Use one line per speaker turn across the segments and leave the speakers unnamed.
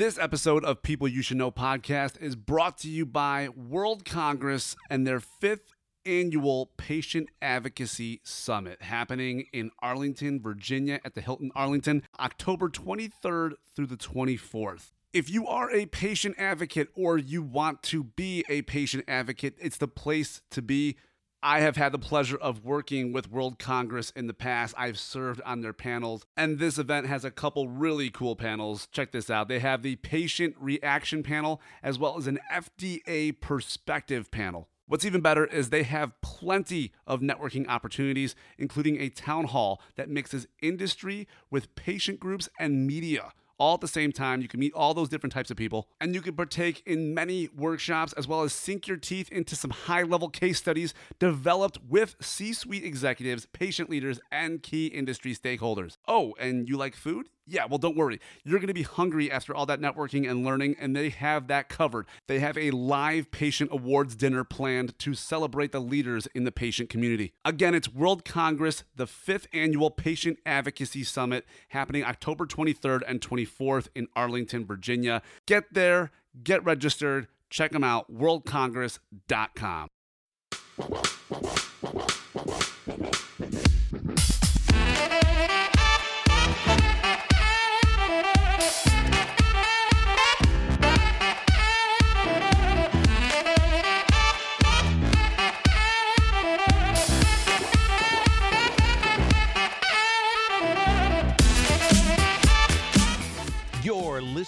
This episode of People You Should Know podcast is brought to you by World Congress and their fifth annual Patient Advocacy Summit happening in Arlington, Virginia at the Hilton Arlington, October 23rd through the 24th. If you are a patient advocate or you want to be a patient advocate, it's the place to be. I have had the pleasure of working with World Congress in the past. I've served on their panels, and this event has a couple really cool panels. Check this out. They have the patient reaction panel as well as an FDA perspective panel. What's even better is they have plenty of networking opportunities, including a town hall that mixes industry with patient groups and media all at the same time. You can meet all those different types of people, and you can partake in many workshops as well as sink your teeth into some high level case studies developed with C suite executives, patient leaders, and key industry stakeholders. Oh, and you like food? Yeah, well, don't worry. You're going to be hungry after all that networking and learning, and they have that covered. They have a live patient awards dinner planned to celebrate the leaders in the patient community. Again, it's World Congress, the fifth annual Patient Advocacy Summit, happening October 23rd and 24th in Arlington, Virginia. Get there, get registered, check them out, worldcongress.com.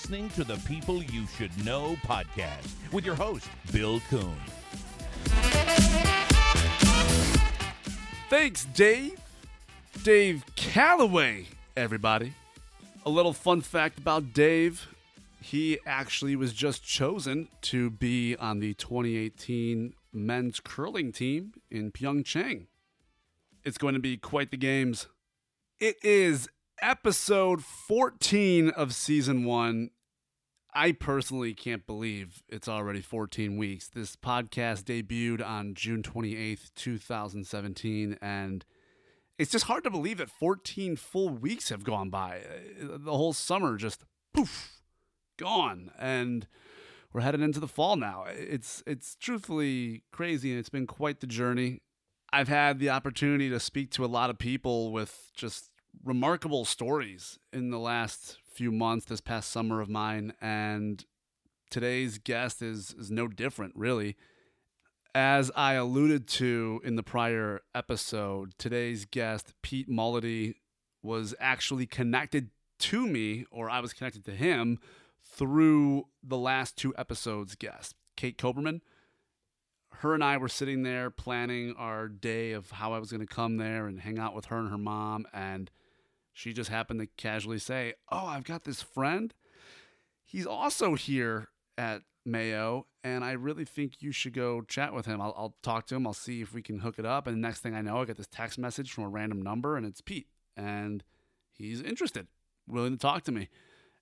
listening to the People You Should Know podcast with your host, Bill Kuhn.
Thanks, Dave. Dave Calloway, everybody. A little fun fact about Dave he actually was just chosen to be on the 2018 men's curling team in Pyeongchang. It's going to be quite the games. It is episode 14 of season one. I personally can't believe it's already 14 weeks. This podcast debuted on June 28th, 2017, and it's just hard to believe that 14 full weeks have gone by. The whole summer just poof, gone. And we're headed into the fall now. It's it's truthfully crazy and it's been quite the journey. I've had the opportunity to speak to a lot of people with just remarkable stories in the last few months, this past summer of mine, and today's guest is is no different, really. As I alluded to in the prior episode, today's guest, Pete Mullady, was actually connected to me, or I was connected to him through the last two episodes' guest, Kate Koberman. Her and I were sitting there planning our day of how I was going to come there and hang out with her and her mom, and she just happened to casually say, Oh, I've got this friend. He's also here at Mayo, and I really think you should go chat with him. I'll, I'll, talk to him. I'll see if we can hook it up. And the next thing I know, I get this text message from a random number, and it's Pete. And he's interested, willing to talk to me.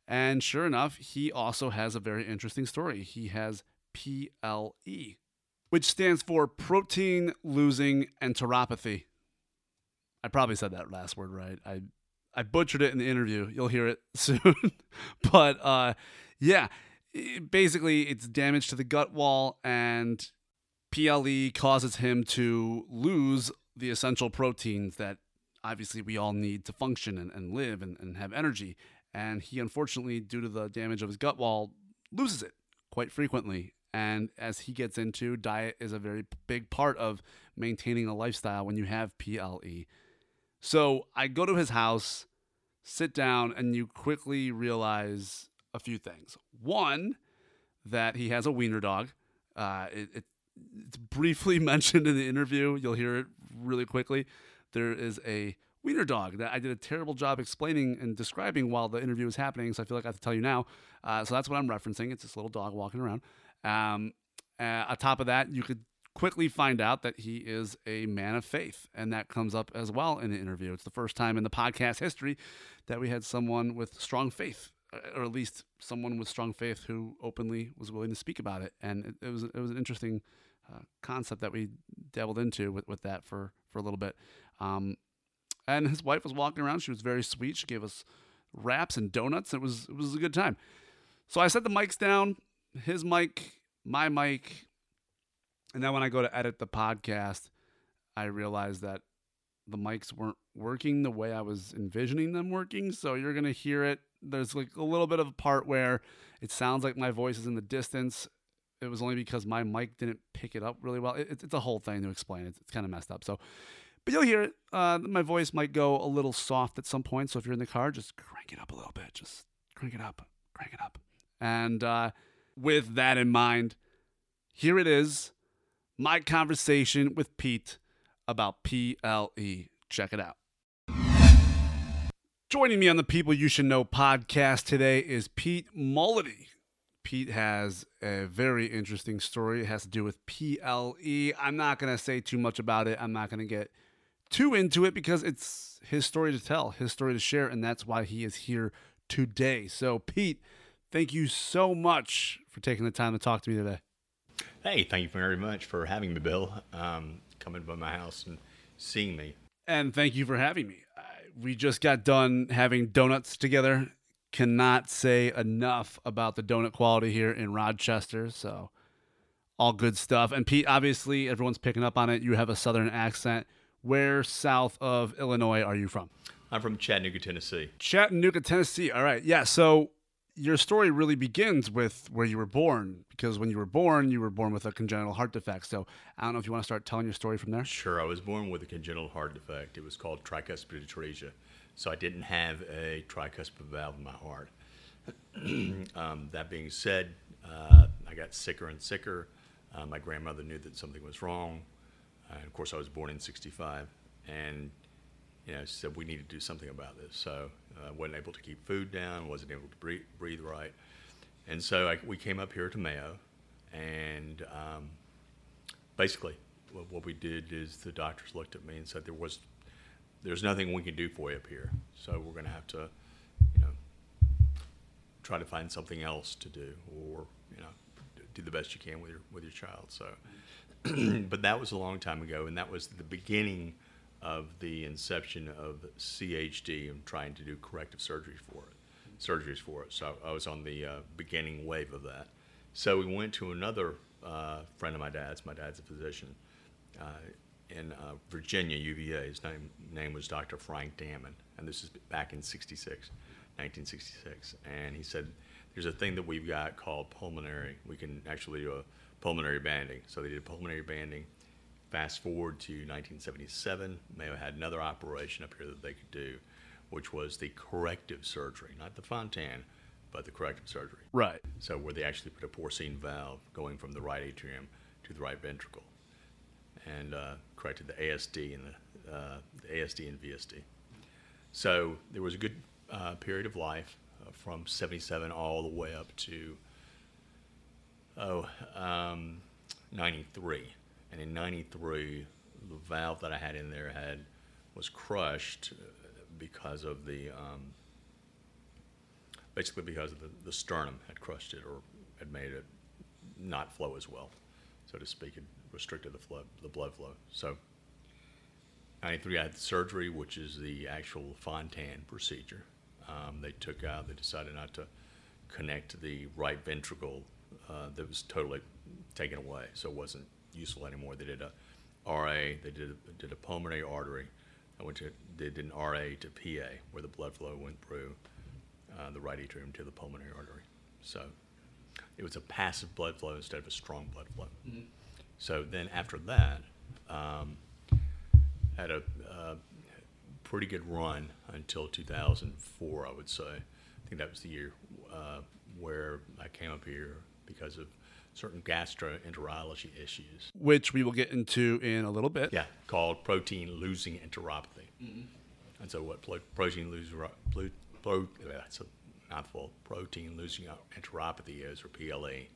And sure enough, he also has a very interesting story. He has PLE, which stands for protein losing enteropathy. I probably said that last word right. I I butchered it in the interview. You'll hear it soon. but uh, yeah, basically, it's damage to the gut wall, and PLE causes him to lose the essential proteins that obviously we all need to function and, and live and, and have energy. And he, unfortunately, due to the damage of his gut wall, loses it quite frequently. And as he gets into, diet is a very big part of maintaining a lifestyle when you have PLE. So I go to his house, sit down, and you quickly realize a few things. One, that he has a wiener dog. Uh, it, it, it's briefly mentioned in the interview. You'll hear it really quickly. There is a wiener dog that I did a terrible job explaining and describing while the interview was happening. So I feel like I have to tell you now. Uh, so that's what I'm referencing. It's this little dog walking around. Um, uh, on top of that, you could quickly find out that he is a man of faith, and that comes up as well in the interview. It's the first time in the podcast history that we had someone with strong faith, uh, or at least someone with strong faith who openly was willing to speak about it, and it, it was it was an interesting uh, concept that we dabbled into with, with that for for a little bit. Um, and his wife was walking around; she was very sweet. She gave us wraps and donuts. It was it was a good time. So I set the mics down, his mic, my mic, and then when I go to edit the podcast, I realized that the mics weren't working the way I was envisioning them working. So you're going to hear it. There's like a little bit of a part where it sounds like my voice is in the distance. It was only because my mic didn't pick it up really well. It, it's a whole thing to explain. It's, it's kind of messed up. So, but you'll hear it. Uh, my voice might go a little soft at some point. So if you're in the car, just crank it up a little bit. Just crank it up, crank it up. And uh, with that in mind, here it is my conversation with Pete about PLE. Check it out. Joining me on the People You Should Know podcast today is Pete Mullady. Pete has a very interesting story. It has to do with PLE. I'm not going to say too much about it. I'm not going to get too into it because it's his story to tell, his story to share, and that's why he is here today. So, Pete, thank you so much for taking the time to talk to me today.
Hey, thank you very much for having me, Bill. Um, coming by my house and seeing me.
And thank you for having me. We just got done having donuts together. Cannot say enough about the donut quality here in Rochester. So, all good stuff. And Pete, obviously, everyone's picking up on it. You have a southern accent. Where south of Illinois are you from?
I'm from Chattanooga, Tennessee.
Chattanooga, Tennessee. All right. Yeah. So, your story really begins with where you were born because when you were born, you were born with a congenital heart defect. So I don't know if you want to start telling your story from there.
Sure. I was born with a congenital heart defect. It was called tricuspid atresia. So I didn't have a tricuspid valve in my heart. um, that being said, uh, I got sicker and sicker. Uh, my grandmother knew that something was wrong. Uh, of course, I was born in 65. And you know, said we need to do something about this. So uh, wasn't able to keep food down, wasn't able to breathe, breathe right, and so I, we came up here to Mayo, and um, basically what, what we did is the doctors looked at me and said there was there's nothing we can do for you up here, so we're going to have to, you know, try to find something else to do, or you know, do the best you can with your with your child. So, but that was a long time ago, and that was the beginning of the inception of CHD and trying to do corrective surgery for it, surgeries for it. So I was on the uh, beginning wave of that. So we went to another uh, friend of my dad's. My dad's a physician uh, in uh, Virginia, UVA. His name name was Dr. Frank Damon, and this is back in '66, 1966. And he said, "There's a thing that we've got called pulmonary. We can actually do a pulmonary banding." So they did pulmonary banding Fast forward to 1977, Mayo had another operation up here that they could do, which was the corrective surgery, not the Fontan, but the corrective surgery.
Right.
So where they actually put a porcine valve going from the right atrium to the right ventricle, and uh, corrected the ASD and the, uh, the, ASD and VSD. So there was a good uh, period of life uh, from 77 all the way up to oh um, 93 and in 93 the valve that i had in there had was crushed uh, because of the um, basically because the, the sternum had crushed it or had made it not flow as well so to speak. It restricted the flow the blood flow. So 93 i had surgery which is the actual fontan procedure. Um, they took out they decided not to connect the right ventricle uh, that was totally taken away so it wasn't useful anymore. They did a RA, they did a, did a pulmonary artery. I went to they did an RA to PA where the blood flow went through uh, the right atrium to the pulmonary artery. So it was a passive blood flow instead of a strong blood flow. Mm-hmm. So then after that, um, had a, a pretty good run until 2004, I would say. I think that was the year uh, where I came up here because of certain gastroenterology issues.
Which we will get into in a little bit.
Yeah, called protein losing enteropathy. Mm-hmm. And so, what protein losing pro, pro, that's a mouthful. Protein losing enteropathy is, or PLE.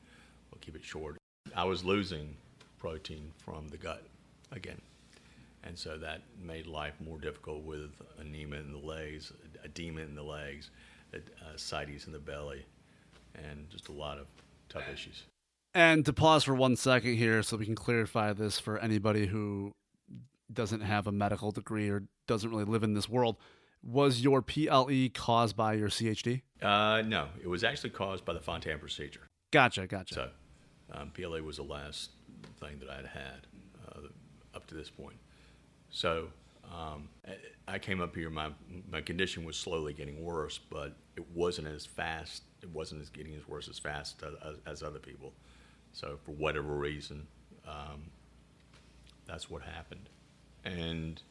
We'll keep it short. I was losing protein from the gut again. And so that made life more difficult with anemia in the legs, edema in the legs, ascites in the belly, and just a lot of tough issues.
And to pause for one second here so we can clarify this for anybody who doesn't have a medical degree or doesn't really live in this world. Was your PLE caused by your CHD?
Uh, no, it was actually caused by the Fontan procedure.
Gotcha, gotcha.
So, um, PLA was the last thing that I'd had uh, up to this point. So, um, I, I came up here. My my condition was slowly getting worse, but it wasn't as fast. It wasn't as getting as worse as fast as, as other people. So, for whatever reason, um, that's what happened. And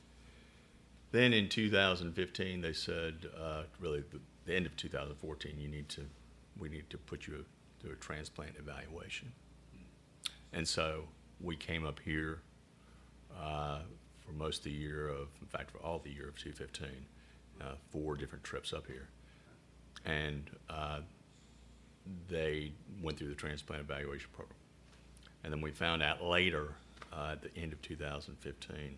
then in 2015, they said, uh, really the, the end of 2014, you need to, we need to put you through a transplant evaluation. And so we came up here uh, for most of the year of, in fact, for all the year of 2015, uh, four different trips up here. And uh, they went through the transplant evaluation program. And then we found out later, uh, at the end of 2015,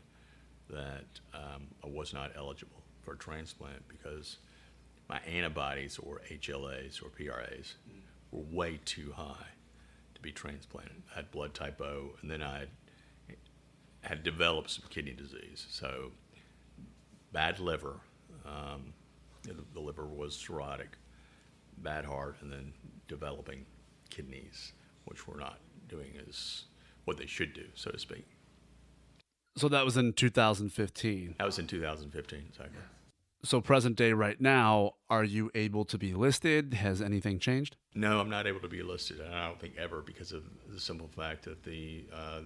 that um, I was not eligible for a transplant because my antibodies or HLAs or PRAs were way too high to be transplanted. I had blood type O, and then I had, had developed some kidney disease. So bad liver, um, the, the liver was cirrhotic, bad heart, and then developing kidneys, which were not doing as what they should do, so to speak.
So that was in 2015.
That was in 2015, exactly.
So present day right now, are you able to be listed? Has anything changed?
No, I'm not able to be listed. and I don't think ever because of the simple fact that the uh,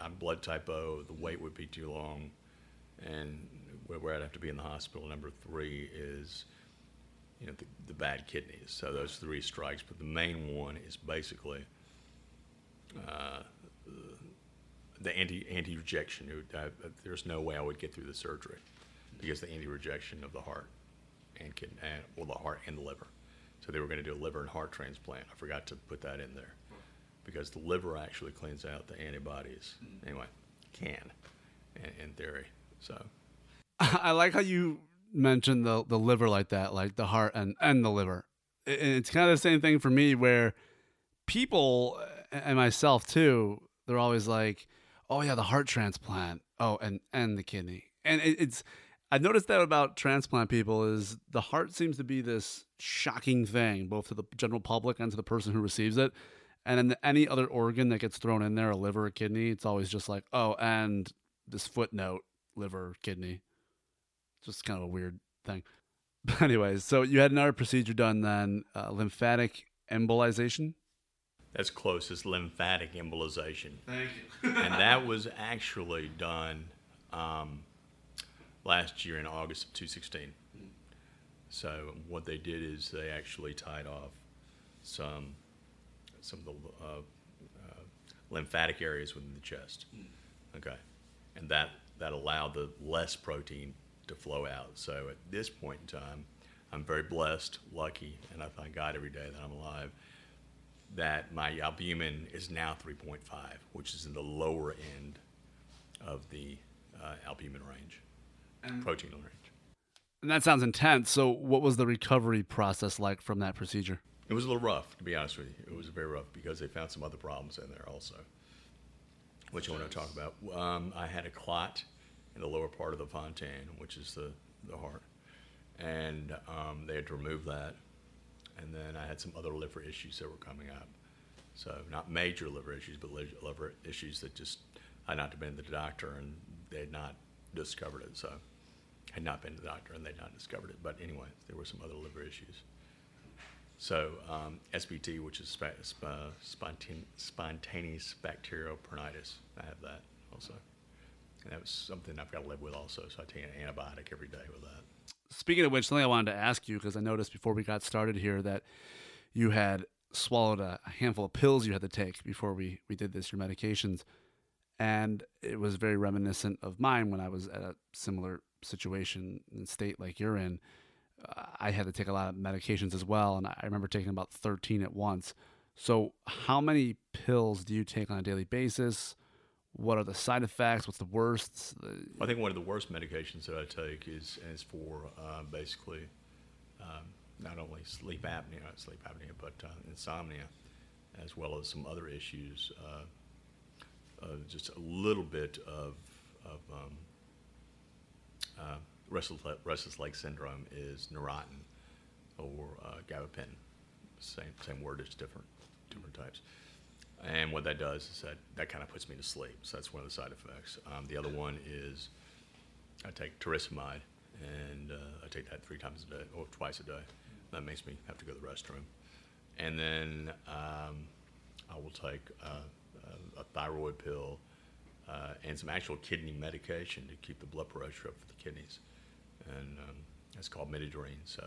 I'm blood type O. The wait would be too long, and where where I'd have to be in the hospital. Number three is, you know, the, the bad kidneys. So those three strikes, but the main one is basically uh, the anti anti rejection. Uh, uh, there's no way I would get through the surgery because the anti rejection of the heart and kidney, and, well, the heart and the liver. So they were going to do a liver and heart transplant. I forgot to put that in there because the liver actually cleans out the antibodies. Mm-hmm. Anyway, can in, in theory. So
I like how you mentioned the the liver like that, like the heart and and the liver. It- It's kind of the same thing for me, where people and myself too. They're always like, "Oh yeah, the heart transplant. Oh, and and the kidney." And it, it's I've noticed that about transplant people is the heart seems to be this shocking thing, both to the general public and to the person who receives it. And then any other organ that gets thrown in there, a liver, a kidney, it's always just like, oh, and this footnote, liver, kidney. Just kind of a weird thing. But anyways, so you had another procedure done then, uh, lymphatic embolization.
that's close as lymphatic embolization.
Thank you.
and that was actually done um, last year in August of 2016. So what they did is they actually tied off some some of the uh, uh, lymphatic areas within the chest. Okay, and that that allowed the less protein to flow out. So at this point in time, I'm very blessed, lucky, and I thank God every day that I'm alive that my albumin is now 3.5, which is in the lower end of the uh, albumin range, protein range.
And that sounds intense. So, what was the recovery process like from that procedure?
It was a little rough, to be honest with you. It was very rough because they found some other problems in there also, which I want to talk about. Um, I had a clot in the lower part of the fontan, which is the, the heart, and um, they had to remove that. And then I had some other liver issues that were coming up. So, not major liver issues, but liver issues that just I had not been to the doctor and they had not discovered it. So, had not been to the doctor and they'd not discovered it. But anyway, there were some other liver issues. So um, SBP, which is spa- spontane- spontaneous bacterial peritonitis, I have that also. And that was something I've got to live with also. So I take an antibiotic every day with that.
Speaking of which, something I wanted to ask you because I noticed before we got started here that you had swallowed a handful of pills you had to take before we, we did this, your medications. And it was very reminiscent of mine when I was at a similar situation and state like you're in. I had to take a lot of medications as well. And I remember taking about 13 at once. So, how many pills do you take on a daily basis? What are the side effects? What's the worst?
I think one of the worst medications that I take is is for uh, basically um, not only sleep apnea, not sleep apnea, but uh, insomnia, as well as some other issues. Uh, uh, just a little bit of, of um, uh, restless, restless leg syndrome is Neurontin or gabapentin. Same same word, it's different different types. And what that does is that that kind of puts me to sleep. So that's one of the side effects. Um, the other one is I take torsemide, and uh, I take that three times a day or twice a day. That makes me have to go to the restroom. And then um, I will take uh, a, a thyroid pill uh, and some actual kidney medication to keep the blood pressure up for the kidneys. And um, it's called Midodrine. So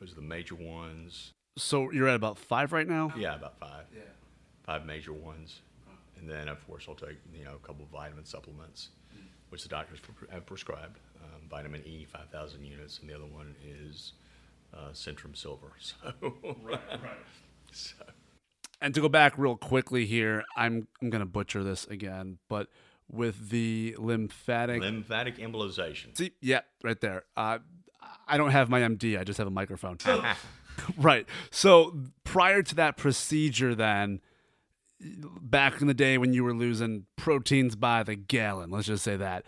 those are the major ones.
So you're at about five right now.
Yeah, about five. Yeah. Five major ones. And then, of course, I'll take you know a couple of vitamin supplements, which the doctors have prescribed. Um, vitamin E, 5,000 units, and the other one is uh, Centrum Silver. So,
Right, right.
so
And to go back real quickly here, I'm I'm gonna butcher this again, but with the lymphatic.
lymphatic embolization.
See, yeah, right there. Uh, I don't have my MD. I just have a microphone. right. So prior to that procedure, then back in the day when you were losing proteins by the gallon, let's just say that.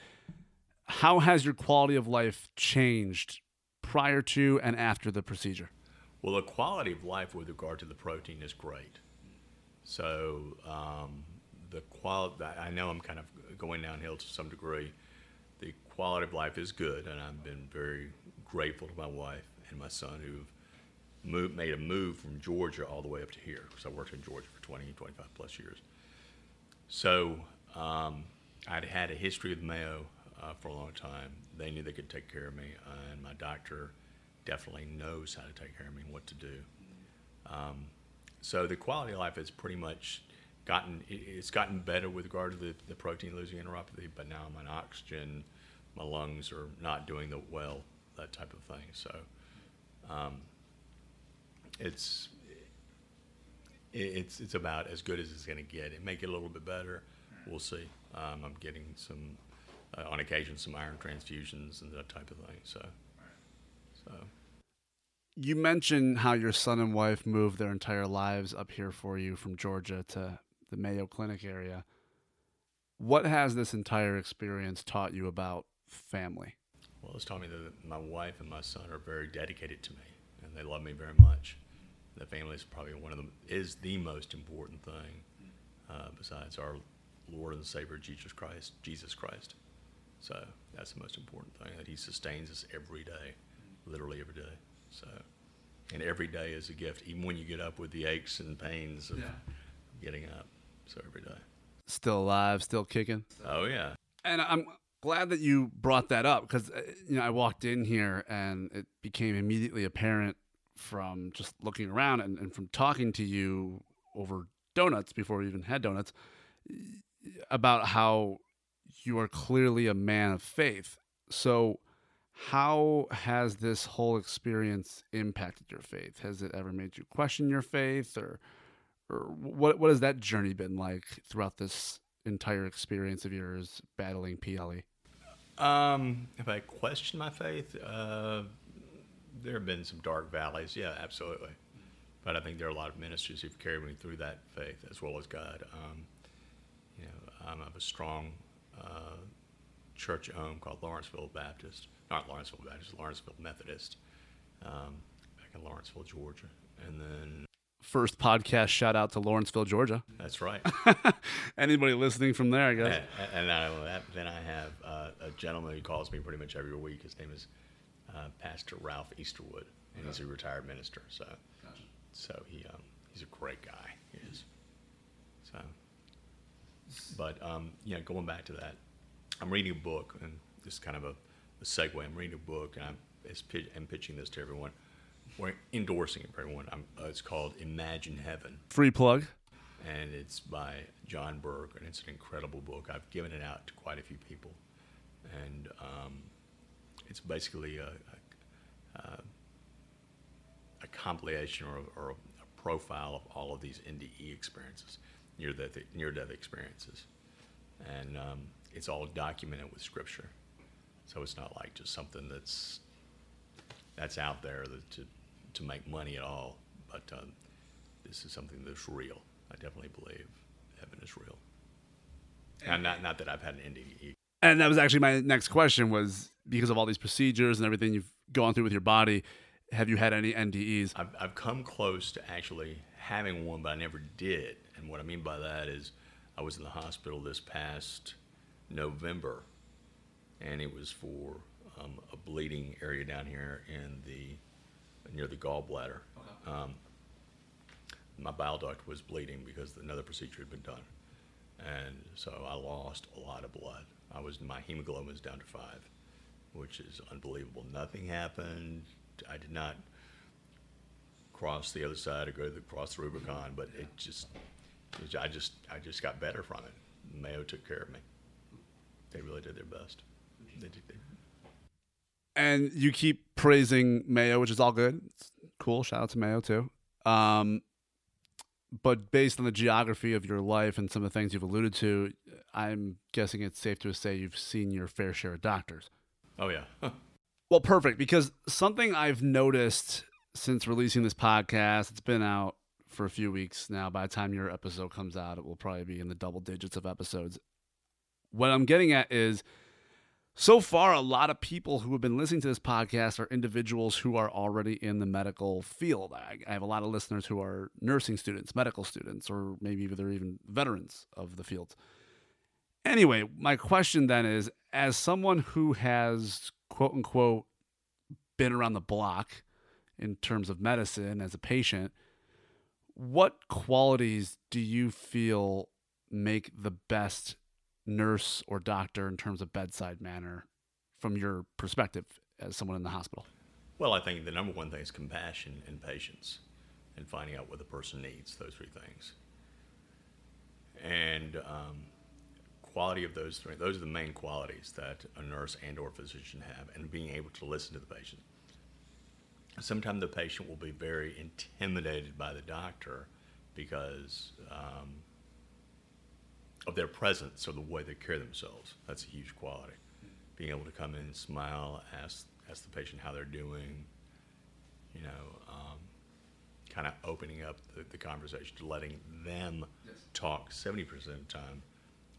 How has your quality of life changed prior to and after the procedure?
Well, the quality of life with regard to the protein is great. So um, the quality, I know I'm kind of going downhill to some degree. The quality of life is good, and I've been very grateful to my wife and my son who've moved, made a move from Georgia all the way up to here because I worked in Georgia 20, 25 plus years. So um, I'd had a history with Mayo uh, for a long time. They knew they could take care of me, and my doctor definitely knows how to take care of me and what to do. Um, so the quality of life has pretty much gotten it's gotten better with regard to the, the protein losing enteropathy, but now I'm on oxygen, my lungs are not doing the well, that type of thing. So um, it's it- it's it's about as good as it's going to get. It may get a little bit better. We'll see. Um, I'm getting some uh, on occasion some iron transfusions and that type of thing. So so.
You mentioned how your son and wife moved their entire lives up here for you from Georgia to the Mayo Clinic area. What has this entire experience taught you about family?
Well, it's taught me that my wife and my son are very dedicated to me, and they love me very much. The family is probably one of them is the most important thing, uh, besides our Lord and Savior Jesus Christ. Jesus Christ. So that's the most important thing that He sustains us every day, literally every day. So, and every day is a gift, even when you get up with the aches and pains of
Yeah.
getting up. So every day.
Still alive, still kicking?
Oh yeah.
And I'm glad that you brought that up because you know I walked in here and it became immediately apparent from just looking around and, and from talking to you over donuts before we even had donuts about how you are clearly a man of faith. So how has this whole experience impacted your faith? Has it ever made you question your faith or or what what has that journey been like throughout this entire experience of yours battling? PLE?
Um, if I question my faith, uh, there have been some dark valleys. Yeah, absolutely. But I think there are a lot of ministers who've carried me through that faith as well as God. Um, you know, um, I have a strong uh, church at home called Lawrenceville Baptist, not Lawrenceville Baptist, Lawrenceville Methodist, um, back in Lawrenceville, Georgia. And then
First podcast shout out to Lawrenceville, Georgia.
that's right.
Anybody listening from there, I guess.
and, and then I have uh, a gentleman who calls me pretty much every week. His name is uh, Pastor Ralph Easterwood, and he's a retired minister. So, so he um, he's a great guy. He is. So, but um, you know, going back to that, I'm reading a book, and this is kind of a, a segue. I'm reading a book, and I'm, it's, pi- I'm pitching this to everyone. We're endorsing it for everyone. I'm, uh, it's called Imagine Heaven
Free plug.
and it's by John Burke, and it's an incredible book. I've given it out to quite a few people, and um, it's basically a, a, a, compilation or, a, or a profile of all of these NDE experiences, near-death near-death experiences, and um, it's all documented with scripture. So it's not like just something that's that's out there that to to make money at all, but um, this is something that's real. I definitely believe heaven is real. And not not that I've had an NDE
And that was actually my next question was because of all these procedures and everything you've gone through with your body, have you had any NDEs?
I've, I've come close to actually having one, but I never did. And what I mean by that is I was in the hospital this past November, and it was for um, a bleeding area down here in the near the gallbladder. Um, my bile duct was bleeding because another procedure had been done, and so I lost a lot of blood. I was my hemoglobin was down to five, which is unbelievable. Nothing happened. I did not cross the other side or go to the, cross the Rubicon, but it just, I just, I just got better from it. Mayo took care of me. They really did their best. They did, they,
and you keep praising Mayo, which is all good. It's cool. Shout out to Mayo too. Um, but based on the geography of your life and some of the things you've alluded to, I'm guessing it's safe to say you've seen your fair share of doctors.
Oh yeah.
Well, perfect. Because something I've noticed since releasing this podcast, it's been out for a few weeks now. By the time your episode comes out, it will probably be in the double digits of episodes. What I'm getting at is so far, a lot of people who have been listening to this podcast are individuals who are already in the medical field. I, I have a lot of listeners who are nursing students, medical students, or maybe they're even veterans of the field. Anyway, my question then is as someone who has quote unquote been around the block in terms of medicine as a patient, what qualities do you feel make the best nurse or doctor in terms of bedside manner from your perspective as someone in the hospital?
Well, I think the number one thing is compassion and patience and finding out what the person needs, those three things. And um, quality of those three, those are the main qualities that a nurse and or physician have, and being able to listen to the patient. Sometimes the patient will be very intimidated by the doctor because um, of their presence or the way they carry themselves. That's a huge quality. Being able to come in, and smile, ask ask the patient how they're doing, you know, um, kind of opening up the, the conversation to letting them talk 70% of the time,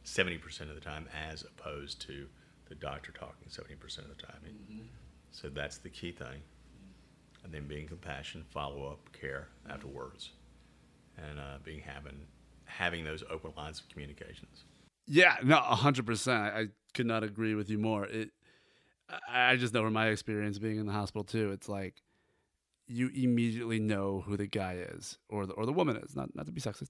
70% of the time, as opposed to the doctor talking 70% of the time. So that's the key thing. And then being compassion, follow up, care afterwards, and uh, being having having those open lines of communications.
Yeah, no, hundred percent. I could not agree with you more. It, I I just know from my experience being in the hospital too. It's like you immediately know who the guy is or the or the woman is. Not not to be sexist,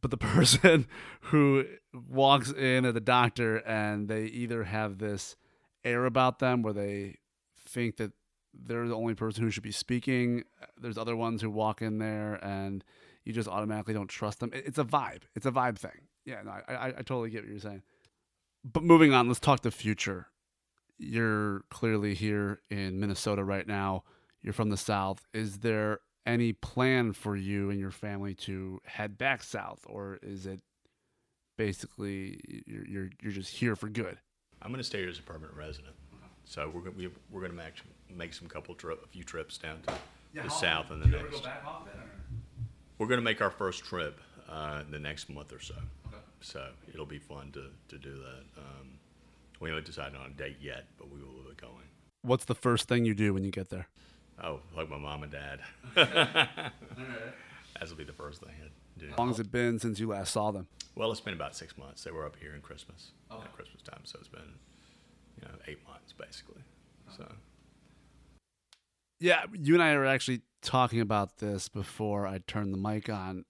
but the person who walks in at the doctor and they either have this air about them where they think that they're the only person who should be speaking. There's other ones who walk in there and you just automatically don't trust them. It's a vibe. It's a vibe thing. Yeah, no, I, I, I totally get what you're saying. But moving on, let's talk the future. You're clearly here in Minnesota right now. You're from the South. Is there any plan for you and your family to head back south, or is it basically you're you're, you're just here for good?
I'm going to stay here as a permanent resident. So we're going we, we're going to make make some couple trip, a few trips down to the south in the next. We're going to make our first trip uh, in the next month or so. So it'll be fun to, to do that. Um, we haven't decided on a date yet, but we will be going.
What's the first thing you do when you get there?
Oh, like my mom and dad. That'll be the first thing I do.
How long has it been since you last saw them?
Well, it's been about six months. They were up here in Christmas, at Christmas time, so it's been, you know, eight months basically. So
Yeah, you and I were actually talking about this before I turned the mic on.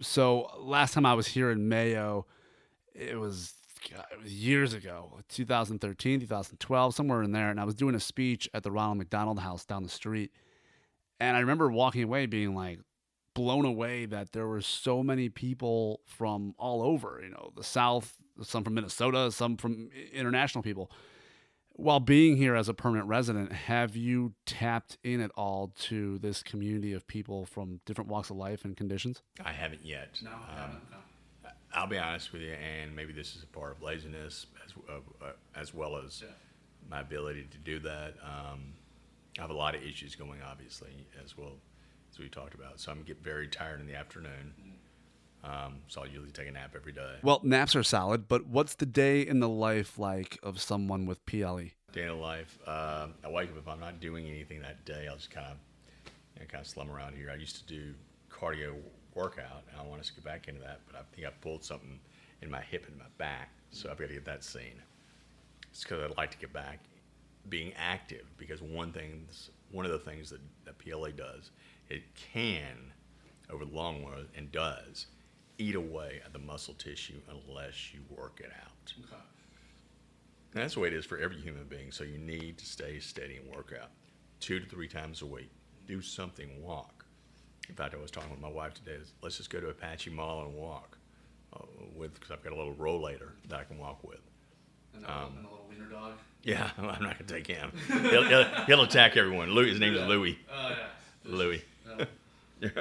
So last time I was here in Mayo, it was, God, it was years ago, 2013, 2012, somewhere in there, and I was doing a speech at the Ronald McDonald House down the street, and I remember walking away being like blown away that there were so many people from all over, you know, the South, some from Minnesota, some from international people while being here as a permanent resident, have you tapped in at all to this community of people from different walks of life and conditions?
I haven't yet. Um, I'll be honest with you, and maybe this is a part of laziness as, uh, uh, as well as my ability to do that. Um, I have a lot of issues going, obviously, as well as we talked about. So I'm get very tired in the afternoon. Um, so I'll usually take a nap every day.
Well, naps are solid, but what's the day in the life like of someone with E? PLE?
Day in the life. Uh, I wake up if I'm not doing anything that day. I'll just kind of, you know, kind of slum around here. I used to do cardio workout, and I want us to get back into that, but I think I pulled something in my hip and my back, so I've got to get that seen. It's because I'd like to get back being active because one thing, one of the things that, that PLA does, it can, over the long run, and does, eat away at the muscle tissue unless you work it out. And that's the way it is for every human being. So you need to stay steady and work out two to three times a week. Do something, walk. In fact, I was talking with my wife today. Let's just go to Apache Mall and walk uh, with because I've got a little rollator that I can walk with.
And a, and a little wiener dog.
Yeah, I'm not going to take him. He'll, he'll, he'll attack everyone. Louis, his name is Louis.
Oh yeah.
Louis.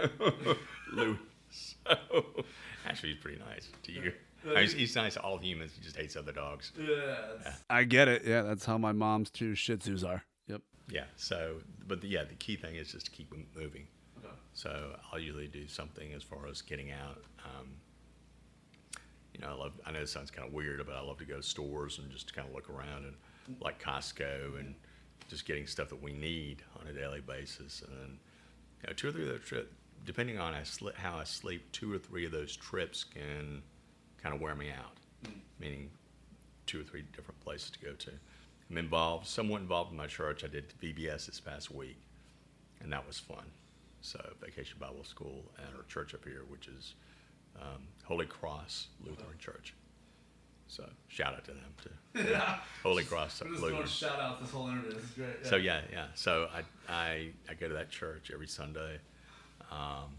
Louis. So, actually, he's pretty nice to you. I mean, he's, he's nice to all humans. He just hates other dogs.
Yeah. I get it. Yeah, that's how my mom's two Shih Tzus are. Yep.
Yeah. So, but the, yeah, the key thing is just to keep 'em moving. So I'll usually do something as far as getting out. Um, you know, I love. I know it sounds kind of weird, but I love to go to stores and just kind of look around and like Costco and just getting stuff that we need on a daily basis. And then, you know, two or three of those trips, depending on how I sleep, two or three of those trips can kind of wear me out. Meaning, two or three different places to go to. I'm involved, somewhat involved in my church. I did VBS this past week, and that was fun. So, Vacation Bible School and our church up here, which is um, Holy Cross Lutheran Church. So, shout out to them too.
Yeah.
Holy Cross Lutheran.
shout out this whole interview. This is great.
So yeah, yeah. So I, I, I go to that church every Sunday, um,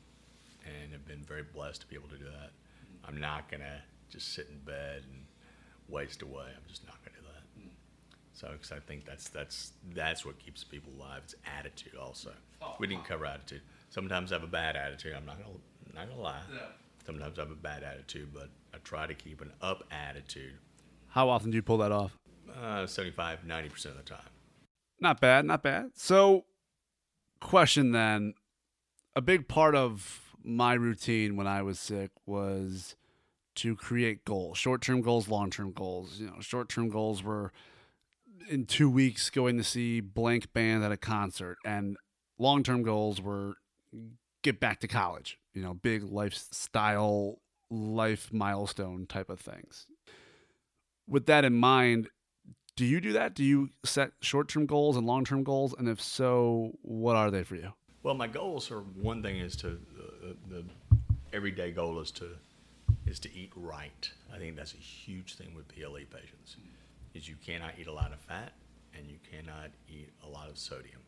and have been very blessed to be able to do that. I'm not gonna just sit in bed and waste away. I'm just not gonna. So, because I think that's that's that's what keeps people alive. It's attitude also.
Oh,
we didn't cover attitude. Sometimes I have a bad attitude. I'm not gonna not gonna lie.
Yeah.
Sometimes I have a bad attitude, but I try to keep an up attitude.
How often do you pull that off?
Uh, 75, 90 percent of the time.
Not bad, not bad. So, question then: a big part of my routine when I was sick was to create goals, short-term goals, long-term goals. You know, short-term goals were in two weeks going to see blank band at a concert, and long-term goals were get back to college. You know, big lifestyle, life milestone type of things. With that in mind, do you do that? Do you set short-term goals and long-term goals, and if so, what are they for you?
Well, my goals are one thing is to uh, the everyday goal is to is to eat right. I think that's a huge thing with PLE patients. Is you cannot eat a lot of fat and you cannot eat a lot of sodium.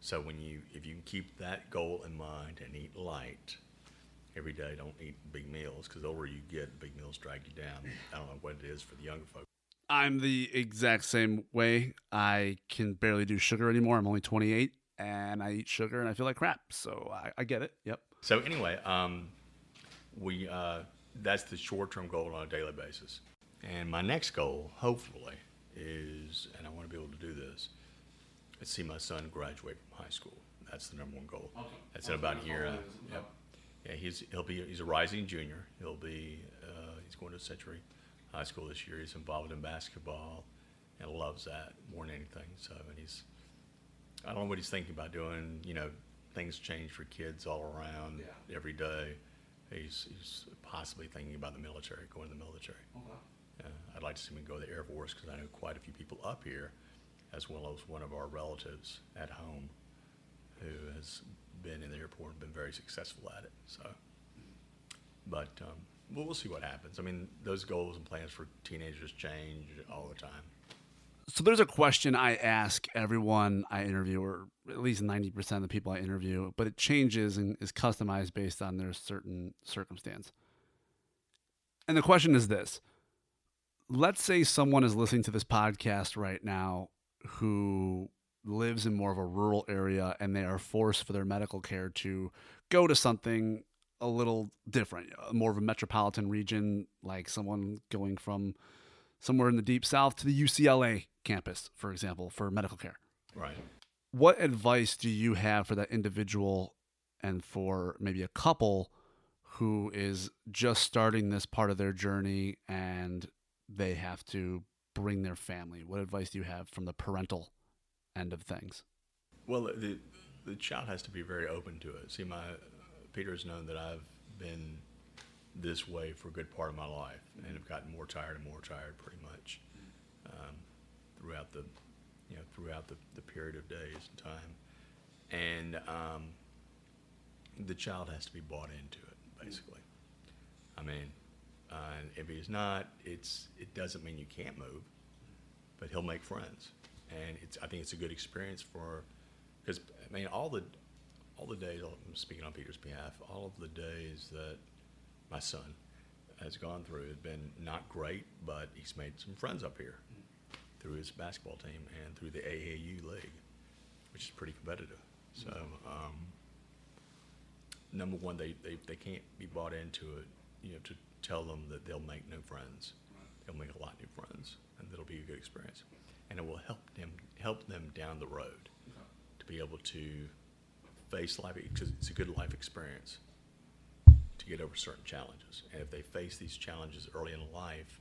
So when you if you keep that goal in mind and eat light every day, don't eat big meals because the older you get, big meals drag you down. I don't know what it is for the younger folks.
I'm the exact same way. I can barely do sugar anymore. I'm only 28, and I eat sugar, and I feel like crap. So I, I get it. Yep.
So anyway, um, we uh, that's the short-term goal on a daily basis. And my next goal, hopefully, is, and I want to be able to do this, is see my son graduate from high school. That's the number one goal.
Okay.
That's in about a year.
That's all
out.
it is.
Yep. Yeah, he's he'll be he's a rising junior. He'll be uh, he's going to Century High School this year. He's involved in basketball and loves that more than anything. So and he's I don't know what he's thinking about doing. You know, things change for kids all around
Yeah.
every day. He's, he's possibly thinking about the military, going to the military. Yeah, I'd like to see him go to the Air Force because I know quite a few people up here, as well as one of our relatives at home who has been in the airport and been very successful at it. So, but um, well, we'll see what happens. I mean, those goals and plans for teenagers change all the time.
So there's a question I ask everyone I interview, or at least 90% of the people I interview, but it changes and is customized based on their certain circumstance. And the question is this Let's say someone is listening to this podcast right now who lives in more of a rural area and they are forced for their medical care to go to something a little different, more of a metropolitan region, like someone going from somewhere in the deep south to the UCLA campus, for example, for medical care.
Right.
What advice do you have for that individual and for maybe a couple who is just starting this part of their journey and they have to bring their family? What advice do you have from the parental end of things?
Well, the the child has to be very open to it. See, my Peter's known that I've been this way for a good part of my life, and have gotten more tired and more tired, pretty much, um, throughout the, you know, throughout the, the period of days and time, and um, the child has to be bought into it, basically. I mean, uh, if he's not, it's it doesn't mean you can't move, but he'll make friends, and it's I think it's a good experience for, because I mean all the all the days I'm speaking on Peter's behalf, all of the days that my son has gone through have been not great, but he's made some friends up here through his basketball team and through the AAU league, which is pretty competitive. So, um, number one, they, they, they can't be bought into it, you know, to tell them that they'll make new friends. They'll make a lot of new friends, and it'll be a good experience. And it will help them help them down the road to be able to face life because it's a good life experience to get over certain challenges. And if they face these challenges early in life,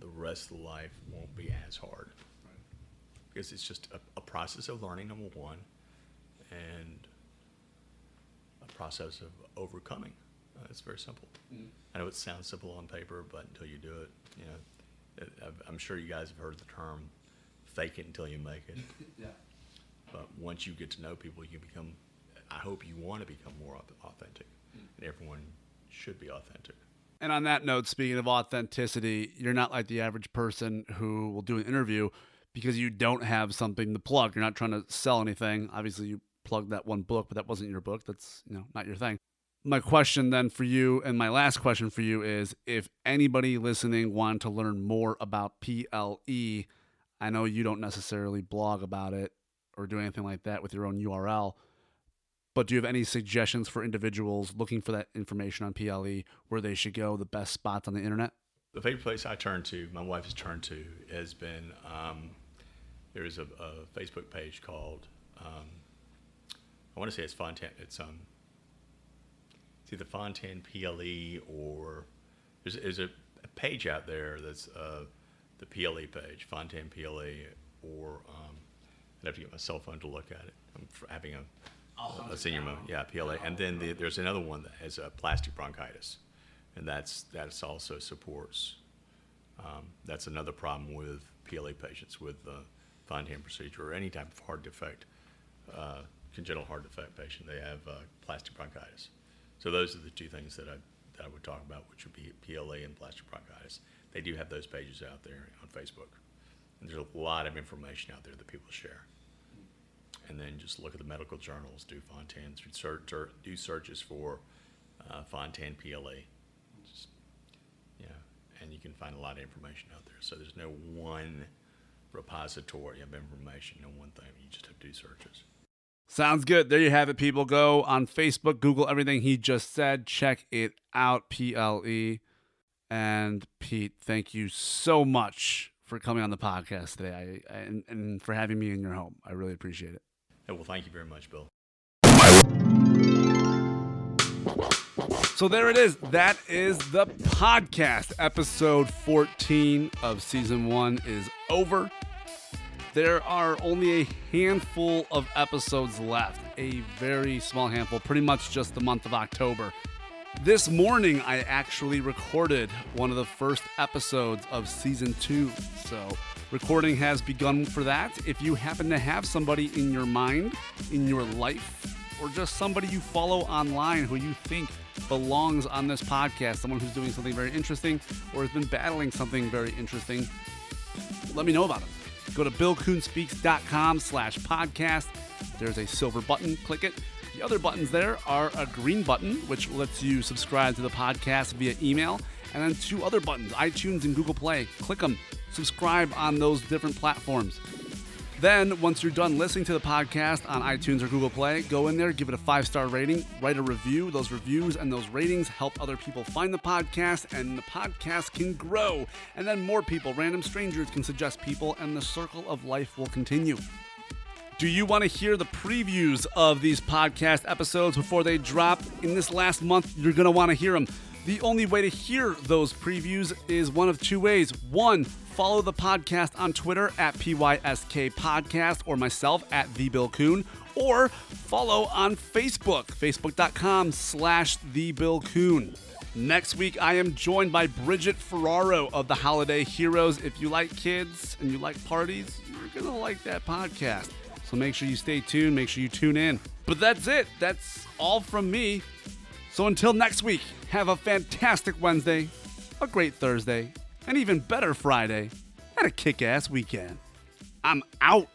the rest of the life won't be as hard. Because it's just a, a process of learning, number one, and a process of overcoming. Uh, it's very simple. I know it sounds simple on paper, but until you do it, you know, it, I've- I'm sure you guys have heard the term "fake it until you make it."
Yeah.
But once you get to know people, you become. I hope you want to become more au- authentic, and everyone should be authentic.
And on that note, speaking of authenticity, you're not like the average person who will do an interview because you don't have something to plug. You're not trying to sell anything. Obviously, you plugged that one book, but that wasn't your book. That's you know not your thing. My question then for you, and my last question for you is: if anybody listening wanted to learn more about PLE, I know you don't necessarily blog about it or do anything like that with your own URL. But do you have any suggestions for individuals looking for that information on PLE where they should go, the best spots on the internet?
The favorite place I turn to, my wife has turned to, has been um, there's a, a Facebook page called um, I want to say it's Fontan. It's um, it's either Fontan PLE or there's, there's a, a page out there that's uh, the PLE page, Fontan PLE, or um, I'd have to get my cell phone to look at it. I'm having a, a senior moment, yeah, PLA, and then the, there's another one that has a plastic bronchitis, and that's that's also supports. Um, that's another problem with PLA patients with the Fontan procedure or any type of heart defect, uh, congenital heart defect patient. They have uh, plastic bronchitis. So those are the two things that I that I would talk about, which would be PLA and plastic bronchitis. They do have those pages out there on Facebook, and there's a lot of information out there that people share and then just look at the medical journals. Do Fontan's do searches for uh, Fontaine PLA. Just, yeah, and you can find a lot of information out there. So there's no one repository of information, no one thing. You just have to do searches.
Sounds good. There you have it, people. Go on Facebook, Google everything he just said. Check it out, PLE. And Pete, thank you so much for coming on the podcast today I, and, and for having me in your home. I really appreciate it.
Hey, well, thank you very much, Bill.
So there it is. That is the podcast. Episode 14 of season one is over. There are only a handful of episodes left, a very small handful, pretty much just the month of October. This morning, I actually recorded one of the first episodes of season two. So, recording has begun for that. If you happen to have somebody in your mind, in your life, or just somebody you follow online who you think belongs on this podcast, someone who's doing something very interesting or has been battling something very interesting, let me know about them. Go to billkuhnspeaks.com slash podcast. There's a silver button. Click it. The other buttons there are a green button, which lets you subscribe to the podcast via email, and then two other buttons, iTunes and Google Play. Click them. Subscribe on those different platforms. Then, once you're done listening to the podcast on iTunes or Google Play, go in there, give it a five star rating, write a review. Those reviews and those ratings help other people find the podcast, and the podcast can grow. And then more people, random strangers, can suggest people, and the circle of life will continue. Do you want to hear the previews of these podcast episodes before they drop? In this last month, you're going to want to hear them. The only way to hear those previews is one of two ways. One, follow the podcast on Twitter at PYSK Podcast or myself at The Bill Kuhn, or follow on Facebook, facebook.com slash The Bill Kuhn. Next week, I am joined by Bridget Ferraro of the Holiday Heroes. If you like kids and you like parties, you're going to like that podcast. So make sure you stay tuned, make sure you tune in. But that's it. That's all from me. So until next week, have a fantastic Wednesday, a great Thursday, an even better Friday, and a kick ass weekend. I'm out.